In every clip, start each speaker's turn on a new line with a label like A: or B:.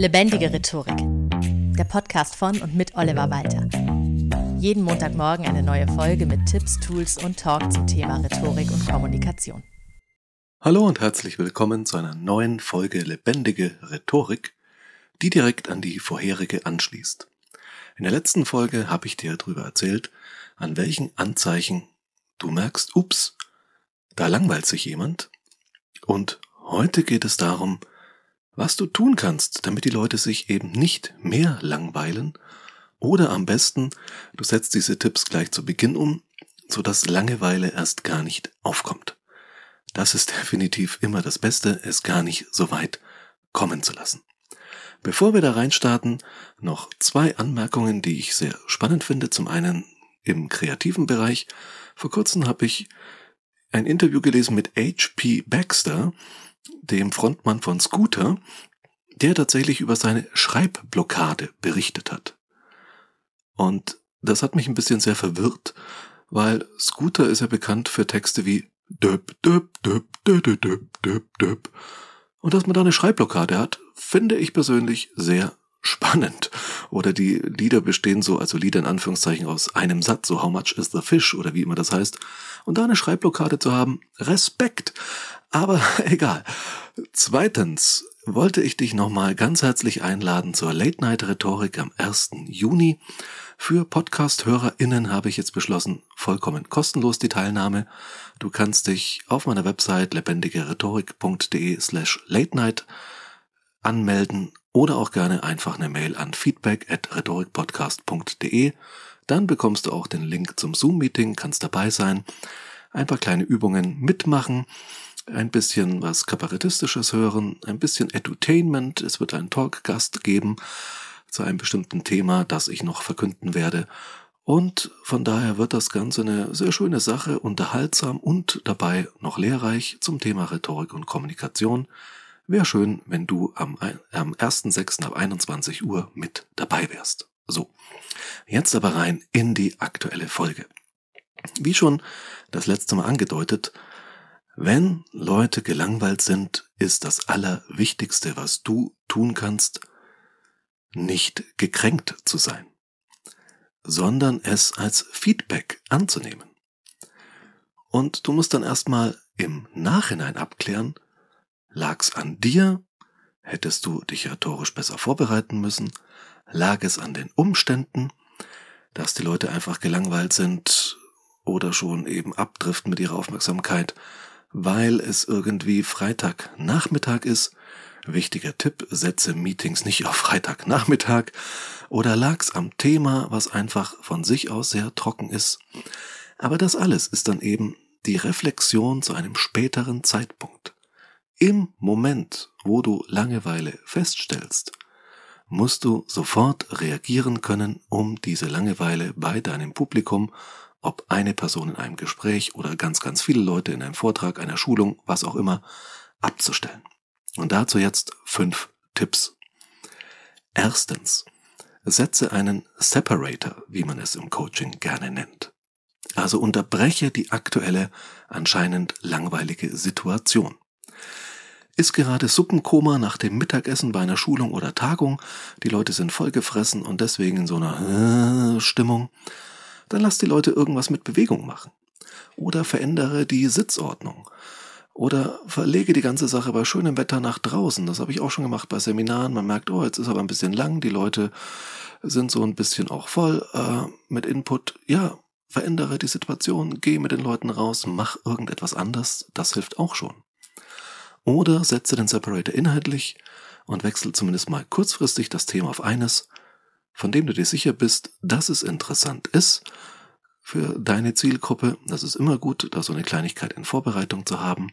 A: Lebendige Rhetorik. Der Podcast von und mit Oliver Walter. Jeden Montagmorgen eine neue Folge mit Tipps, Tools und Talk zum Thema Rhetorik und Kommunikation.
B: Hallo und herzlich willkommen zu einer neuen Folge Lebendige Rhetorik, die direkt an die vorherige anschließt. In der letzten Folge habe ich dir darüber erzählt, an welchen Anzeichen du merkst, ups, da langweilt sich jemand. Und heute geht es darum, was du tun kannst, damit die Leute sich eben nicht mehr langweilen. Oder am besten, du setzt diese Tipps gleich zu Beginn um, sodass Langeweile erst gar nicht aufkommt. Das ist definitiv immer das Beste, es gar nicht so weit kommen zu lassen. Bevor wir da reinstarten, noch zwei Anmerkungen, die ich sehr spannend finde. Zum einen im kreativen Bereich. Vor kurzem habe ich ein Interview gelesen mit H.P. Baxter, dem Frontmann von Scooter, der tatsächlich über seine Schreibblockade berichtet hat. Und das hat mich ein bisschen sehr verwirrt, weil Scooter ist ja bekannt für Texte wie döp, döp, döp, döp, döp, döp, döp. Und dass man da eine Schreibblockade hat, finde ich persönlich sehr spannend. Oder die Lieder bestehen so, also Lieder in Anführungszeichen aus einem Satz, so How much is the fish oder wie immer das heißt. Und da eine Schreibblockade zu haben, Respekt. Aber egal. Zweitens wollte ich dich nochmal ganz herzlich einladen zur Late Night Rhetorik am 1. Juni. Für Podcast-HörerInnen habe ich jetzt beschlossen, vollkommen kostenlos die Teilnahme. Du kannst dich auf meiner Website lebendigerhetorik.de slash late night anmelden oder auch gerne einfach eine Mail an feedback at rhetorikpodcast.de. Dann bekommst du auch den Link zum Zoom-Meeting, kannst dabei sein, ein paar kleine Übungen mitmachen ein bisschen was Kabarettistisches hören, ein bisschen Edutainment. Es wird einen Talkgast geben zu einem bestimmten Thema, das ich noch verkünden werde. Und von daher wird das Ganze eine sehr schöne Sache, unterhaltsam und dabei noch lehrreich zum Thema Rhetorik und Kommunikation. Wäre schön, wenn du am, am 1.6. ab 21 Uhr mit dabei wärst. So, jetzt aber rein in die aktuelle Folge. Wie schon das letzte Mal angedeutet, wenn Leute gelangweilt sind, ist das Allerwichtigste, was du tun kannst, nicht gekränkt zu sein, sondern es als Feedback anzunehmen. Und du musst dann erstmal im Nachhinein abklären, lag's an dir, hättest du dich rhetorisch besser vorbereiten müssen, lag es an den Umständen, dass die Leute einfach gelangweilt sind oder schon eben abdriften mit ihrer Aufmerksamkeit weil es irgendwie Freitagnachmittag ist. Wichtiger Tipp, setze Meetings nicht auf Freitagnachmittag. Oder lag's am Thema, was einfach von sich aus sehr trocken ist. Aber das alles ist dann eben die Reflexion zu einem späteren Zeitpunkt. Im Moment, wo du Langeweile feststellst, musst du sofort reagieren können, um diese Langeweile bei deinem Publikum ob eine Person in einem Gespräch oder ganz, ganz viele Leute in einem Vortrag, einer Schulung, was auch immer, abzustellen. Und dazu jetzt fünf Tipps. Erstens, setze einen Separator, wie man es im Coaching gerne nennt. Also unterbreche die aktuelle, anscheinend langweilige Situation. Ist gerade Suppenkoma nach dem Mittagessen bei einer Schulung oder Tagung, die Leute sind vollgefressen und deswegen in so einer äh, Stimmung, dann lass die Leute irgendwas mit Bewegung machen. Oder verändere die Sitzordnung. Oder verlege die ganze Sache bei schönem Wetter nach draußen. Das habe ich auch schon gemacht bei Seminaren. Man merkt, oh, jetzt ist aber ein bisschen lang. Die Leute sind so ein bisschen auch voll äh, mit Input. Ja, verändere die Situation, geh mit den Leuten raus, mach irgendetwas anders. Das hilft auch schon. Oder setze den Separator inhaltlich und wechsle zumindest mal kurzfristig das Thema auf eines von dem du dir sicher bist, dass es interessant ist für deine Zielgruppe. Das ist immer gut, da so eine Kleinigkeit in Vorbereitung zu haben.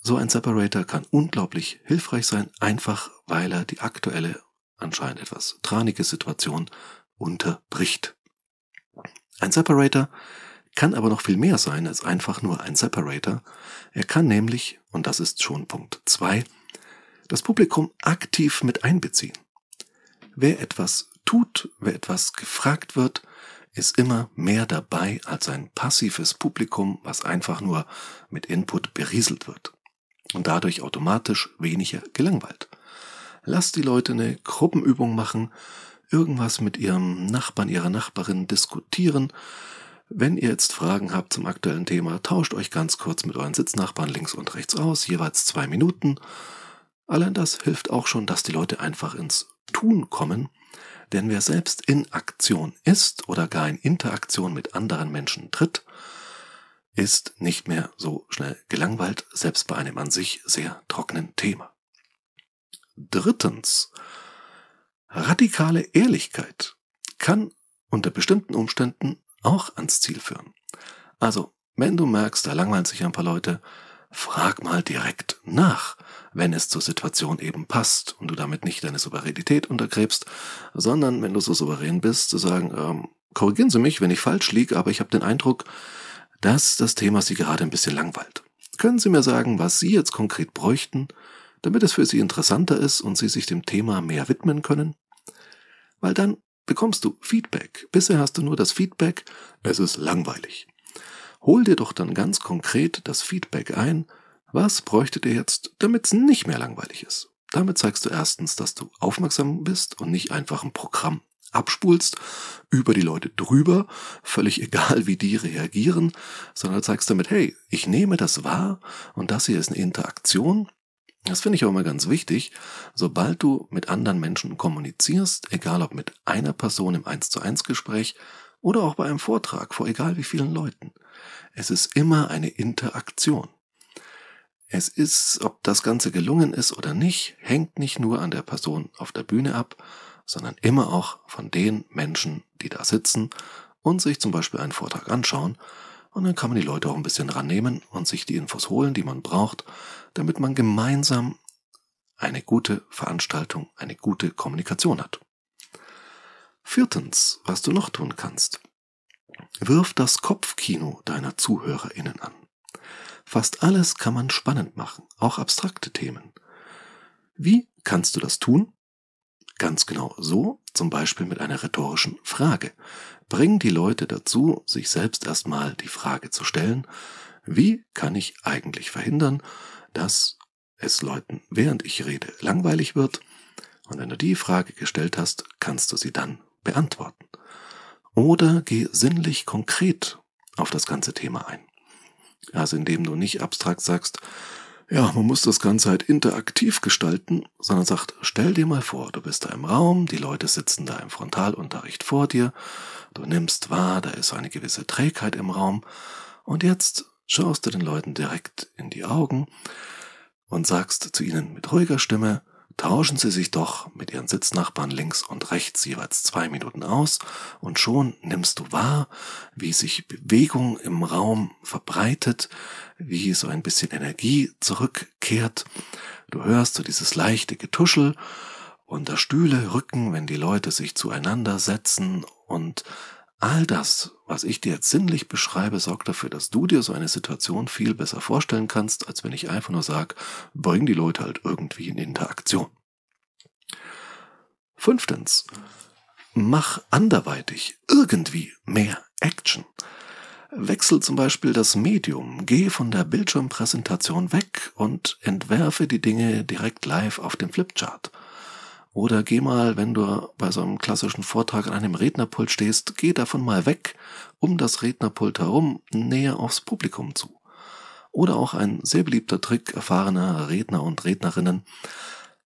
B: So ein Separator kann unglaublich hilfreich sein, einfach weil er die aktuelle, anscheinend etwas tranige Situation unterbricht. Ein Separator kann aber noch viel mehr sein als einfach nur ein Separator. Er kann nämlich, und das ist schon Punkt zwei, das Publikum aktiv mit einbeziehen. Wer etwas tut, wer etwas gefragt wird, ist immer mehr dabei als ein passives Publikum, was einfach nur mit Input berieselt wird und dadurch automatisch weniger gelangweilt. Lass die Leute eine Gruppenübung machen, irgendwas mit ihrem Nachbarn, ihrer Nachbarin diskutieren. Wenn ihr jetzt Fragen habt zum aktuellen Thema, tauscht euch ganz kurz mit euren Sitznachbarn links und rechts aus, jeweils zwei Minuten. Allein das hilft auch schon, dass die Leute einfach ins Tun kommen, denn wer selbst in Aktion ist oder gar in Interaktion mit anderen Menschen tritt, ist nicht mehr so schnell gelangweilt, selbst bei einem an sich sehr trockenen Thema. Drittens, radikale Ehrlichkeit kann unter bestimmten Umständen auch ans Ziel führen. Also, wenn du merkst, da langweilen sich ein paar Leute, frag mal direkt nach, wenn es zur Situation eben passt und du damit nicht deine Souveränität untergräbst, sondern wenn du so souverän bist, zu sagen, ähm, korrigieren Sie mich, wenn ich falsch liege, aber ich habe den Eindruck, dass das Thema Sie gerade ein bisschen langweilt. Können Sie mir sagen, was Sie jetzt konkret bräuchten, damit es für Sie interessanter ist und Sie sich dem Thema mehr widmen können? Weil dann bekommst du Feedback. Bisher hast du nur das Feedback, es ist langweilig. Hol dir doch dann ganz konkret das Feedback ein, was bräuchtet ihr jetzt, damit es nicht mehr langweilig ist. Damit zeigst du erstens, dass du aufmerksam bist und nicht einfach ein Programm abspulst, über die Leute drüber, völlig egal, wie die reagieren, sondern zeigst damit, hey, ich nehme das wahr und das hier ist eine Interaktion. Das finde ich auch immer ganz wichtig. Sobald du mit anderen Menschen kommunizierst, egal ob mit einer Person im 1 zu 1 Gespräch oder auch bei einem Vortrag vor egal wie vielen Leuten, es ist immer eine Interaktion. Es ist, ob das Ganze gelungen ist oder nicht, hängt nicht nur an der Person auf der Bühne ab, sondern immer auch von den Menschen, die da sitzen und sich zum Beispiel einen Vortrag anschauen. Und dann kann man die Leute auch ein bisschen rannehmen und sich die Infos holen, die man braucht, damit man gemeinsam eine gute Veranstaltung, eine gute Kommunikation hat. Viertens, was du noch tun kannst. Wirf das Kopfkino deiner ZuhörerInnen an. Fast alles kann man spannend machen, auch abstrakte Themen. Wie kannst du das tun? Ganz genau so, zum Beispiel mit einer rhetorischen Frage. Bring die Leute dazu, sich selbst erstmal die Frage zu stellen, wie kann ich eigentlich verhindern, dass es Leuten, während ich rede, langweilig wird? Und wenn du die Frage gestellt hast, kannst du sie dann beantworten. Oder geh sinnlich konkret auf das ganze Thema ein. Also indem du nicht abstrakt sagst, ja, man muss das Ganze halt interaktiv gestalten, sondern sagt, stell dir mal vor, du bist da im Raum, die Leute sitzen da im Frontalunterricht vor dir, du nimmst wahr, da ist eine gewisse Trägheit im Raum und jetzt schaust du den Leuten direkt in die Augen und sagst zu ihnen mit ruhiger Stimme, Tauschen Sie sich doch mit Ihren Sitznachbarn links und rechts jeweils zwei Minuten aus und schon nimmst du wahr, wie sich Bewegung im Raum verbreitet, wie so ein bisschen Energie zurückkehrt. Du hörst so dieses leichte Getuschel unter Stühle rücken, wenn die Leute sich zueinander setzen und all das, was ich dir jetzt sinnlich beschreibe, sorgt dafür, dass du dir so eine Situation viel besser vorstellen kannst, als wenn ich einfach nur sage, bring die Leute halt irgendwie in Interaktion. Fünftens, mach anderweitig irgendwie mehr Action. Wechsel zum Beispiel das Medium, geh von der Bildschirmpräsentation weg und entwerfe die Dinge direkt live auf dem Flipchart. Oder geh mal, wenn du bei so einem klassischen Vortrag an einem Rednerpult stehst, geh davon mal weg, um das Rednerpult herum, näher aufs Publikum zu. Oder auch ein sehr beliebter Trick erfahrener Redner und Rednerinnen.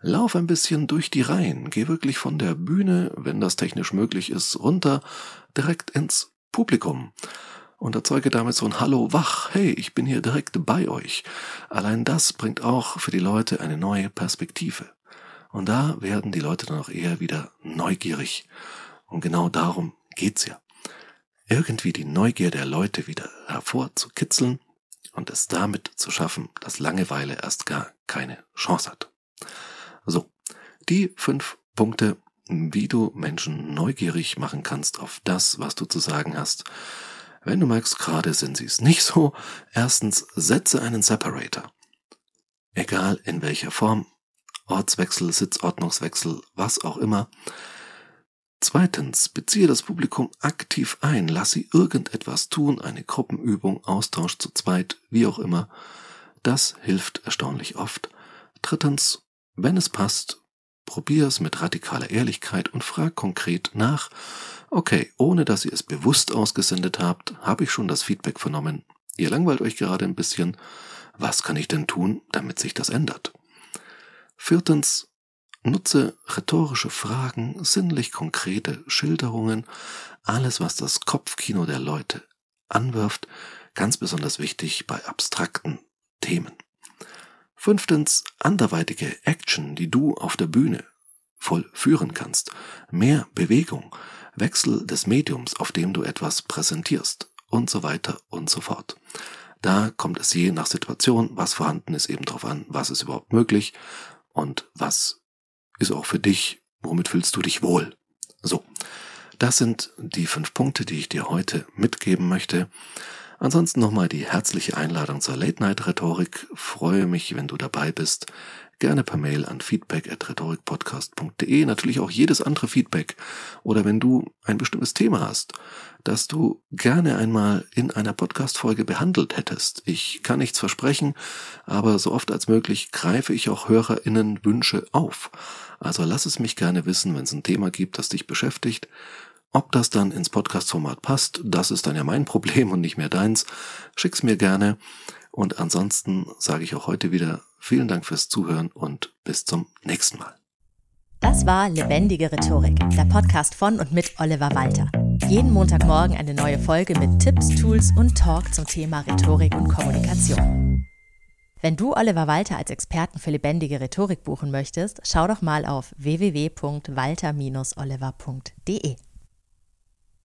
B: Lauf ein bisschen durch die Reihen, geh wirklich von der Bühne, wenn das technisch möglich ist, runter, direkt ins Publikum und erzeuge damit so ein Hallo wach, hey, ich bin hier direkt bei euch. Allein das bringt auch für die Leute eine neue Perspektive. Und da werden die Leute dann auch eher wieder neugierig. Und genau darum geht's ja. Irgendwie die Neugier der Leute wieder hervorzukitzeln und es damit zu schaffen, dass Langeweile erst gar keine Chance hat. So, die fünf Punkte, wie du Menschen neugierig machen kannst auf das, was du zu sagen hast, wenn du merkst, gerade sind sie es nicht so, erstens setze einen Separator. Egal in welcher Form, Ortswechsel, Sitzordnungswechsel, was auch immer. Zweitens, beziehe das Publikum aktiv ein, lass sie irgendetwas tun, eine Gruppenübung, Austausch zu zweit, wie auch immer. Das hilft erstaunlich oft. Drittens, wenn es passt, Probier's mit radikaler Ehrlichkeit und frag konkret nach, okay, ohne dass ihr es bewusst ausgesendet habt, habe ich schon das Feedback vernommen. Ihr langweilt euch gerade ein bisschen. Was kann ich denn tun, damit sich das ändert? Viertens, nutze rhetorische Fragen, sinnlich konkrete Schilderungen, alles, was das Kopfkino der Leute anwirft, ganz besonders wichtig bei abstrakten Themen. Fünftens, anderweitige Action, die du auf der Bühne vollführen kannst. Mehr Bewegung, Wechsel des Mediums, auf dem du etwas präsentierst und so weiter und so fort. Da kommt es je nach Situation, was vorhanden ist, eben darauf an, was ist überhaupt möglich und was ist auch für dich, womit fühlst du dich wohl. So, das sind die fünf Punkte, die ich dir heute mitgeben möchte. Ansonsten nochmal die herzliche Einladung zur Late-Night-Rhetorik. Freue mich, wenn du dabei bist. Gerne per Mail an feedback.rhetorikpodcast.de. Natürlich auch jedes andere Feedback. Oder wenn du ein bestimmtes Thema hast, das du gerne einmal in einer Podcast-Folge behandelt hättest. Ich kann nichts versprechen, aber so oft als möglich greife ich auch HörerInnen Wünsche auf. Also lass es mich gerne wissen, wenn es ein Thema gibt, das dich beschäftigt ob das dann ins Podcast-Format passt, das ist dann ja mein Problem und nicht mehr deins. Schick's mir gerne. Und ansonsten sage ich auch heute wieder vielen Dank fürs Zuhören und bis zum nächsten Mal.
A: Das war Lebendige Rhetorik, der Podcast von und mit Oliver Walter. Jeden Montagmorgen eine neue Folge mit Tipps, Tools und Talk zum Thema Rhetorik und Kommunikation. Wenn du Oliver Walter als Experten für lebendige Rhetorik buchen möchtest, schau doch mal auf www.walter-oliver.de.